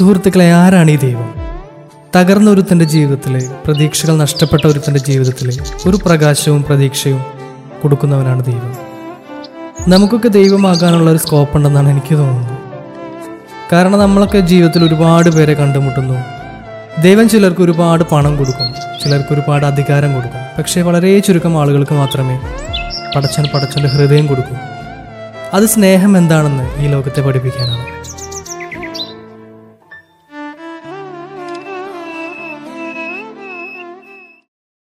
സുഹൃത്തുക്കളെ ആരാണ് ഈ ദൈവം? തകർന്ന ഒരുത്തന്റെ ജീവിതത്തിൽ പ്രതീക്ഷകൾ നഷ്ടപ്പെട്ട ഒരുത്തന്റെ ജീവിതത്തിൽ ഒരു പ്രകാശവും പ്രതീക്ഷയും കൊടുക്കുന്നവനാണ് ദൈവം. നമുക്കൊക്കെ ദൈവമാകാനുള്ള ഒരു സ്കോപ്പ് ഉണ്ടെന്നാണ് എനിക്ക് തോന്നുന്നത്. കാരണം നമ്മളൊക്കെ ജീവിതത്തിൽ ഒരുപാട് പേരെ കണ്ടുമുട്ടുന്നു. ദൈവം ചിലർക്ക് ഒരുപാട് പണം കൊടുക്കും ചിലർക്ക് ഒരുപാട് അധികാരം കൊടുക്കും. പക്ഷേ വളരെ ചുരുക്കം ആളുകൾക്ക് മാത്രമേ പടച്ചൻ പടച്ചന്റെ ഹൃദയം കൊടുക്കൂ. അത് സ്നേഹം എന്താണെന്ന് ഈ ലോകത്തെ പഠിപ്പിക്കാനാണ്.